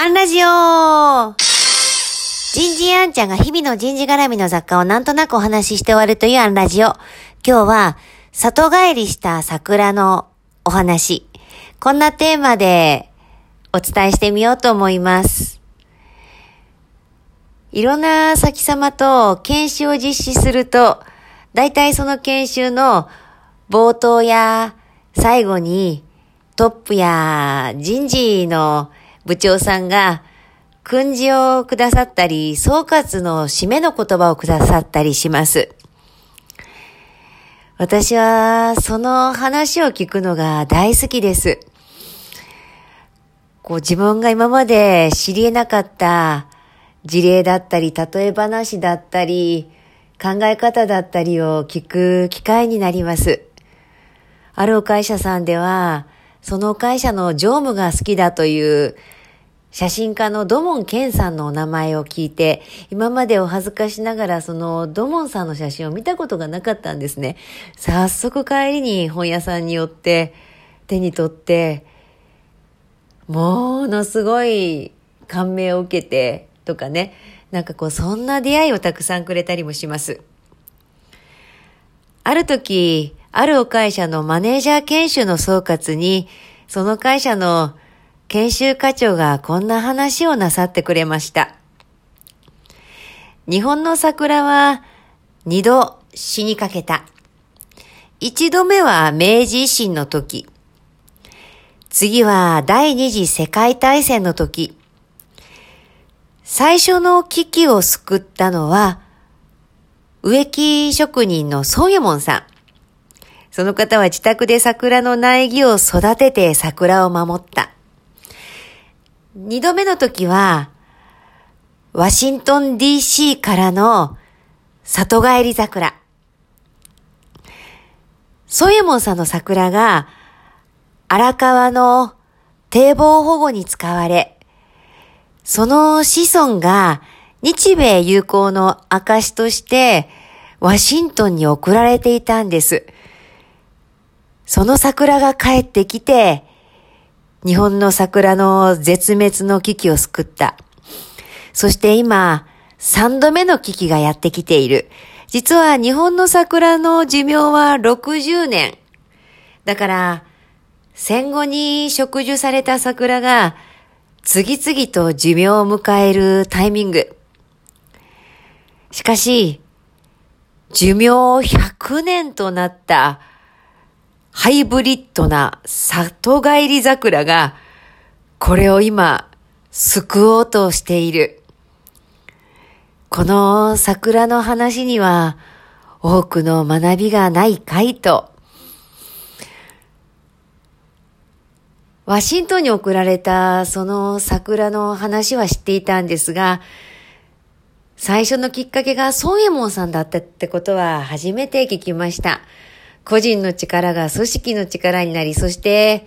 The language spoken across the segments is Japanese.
アンラジオ人事アンちゃんが日々の人事絡みの雑貨をなんとなくお話しして終わるというアンラジオ。今日は、里帰りした桜のお話。こんなテーマでお伝えしてみようと思います。いろんな先様と研修を実施すると、大体その研修の冒頭や最後にトップや人事の部長さんが訓示をくださったり、総括の締めの言葉をくださったりします。私はその話を聞くのが大好きです。こう自分が今まで知り得なかった事例だったり、例え話だったり、考え方だったりを聞く機会になります。あるお会社さんでは、その会社の常務が好きだという写真家の土門健さんのお名前を聞いて、今までお恥ずかしながらその土門さんの写真を見たことがなかったんですね。早速帰りに本屋さんに寄って手に取って、ものすごい感銘を受けてとかね、なんかこうそんな出会いをたくさんくれたりもします。ある時、あるお会社のマネージャー研修の総括に、その会社の研修課長がこんな話をなさってくれました。日本の桜は二度死にかけた。一度目は明治維新の時。次は第二次世界大戦の時。最初の危機を救ったのは植木職人のソンヨモンさん。その方は自宅で桜の苗木を育てて桜を守った。二度目の時は、ワシントン DC からの里帰り桜。ソエモンさんの桜が荒川の堤防保護に使われ、その子孫が日米友好の証としてワシントンに送られていたんです。その桜が帰ってきて、日本の桜の絶滅の危機を救った。そして今、三度目の危機がやってきている。実は日本の桜の寿命は60年。だから、戦後に植樹された桜が次々と寿命を迎えるタイミング。しかし、寿命100年となったハイブリッドな里帰り桜が、これを今、救おうとしている。この桜の話には、多くの学びがないかいと。ワシントンに送られたその桜の話は知っていたんですが、最初のきっかけがソンエモンさんだったってことは初めて聞きました。個人の力が組織の力になり、そして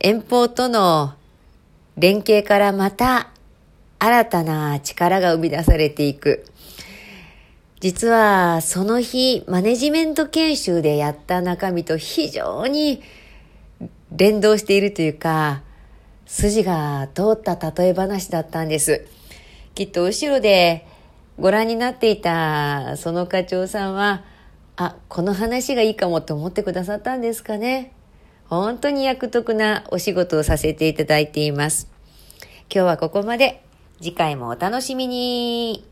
遠方との連携からまた新たな力が生み出されていく。実はその日マネジメント研修でやった中身と非常に連動しているというか筋が通った例え話だったんです。きっと後ろでご覧になっていたその課長さんはあ、この話がいいかもって思ってくださったんですかね。本当に役得なお仕事をさせていただいています。今日はここまで。次回もお楽しみに。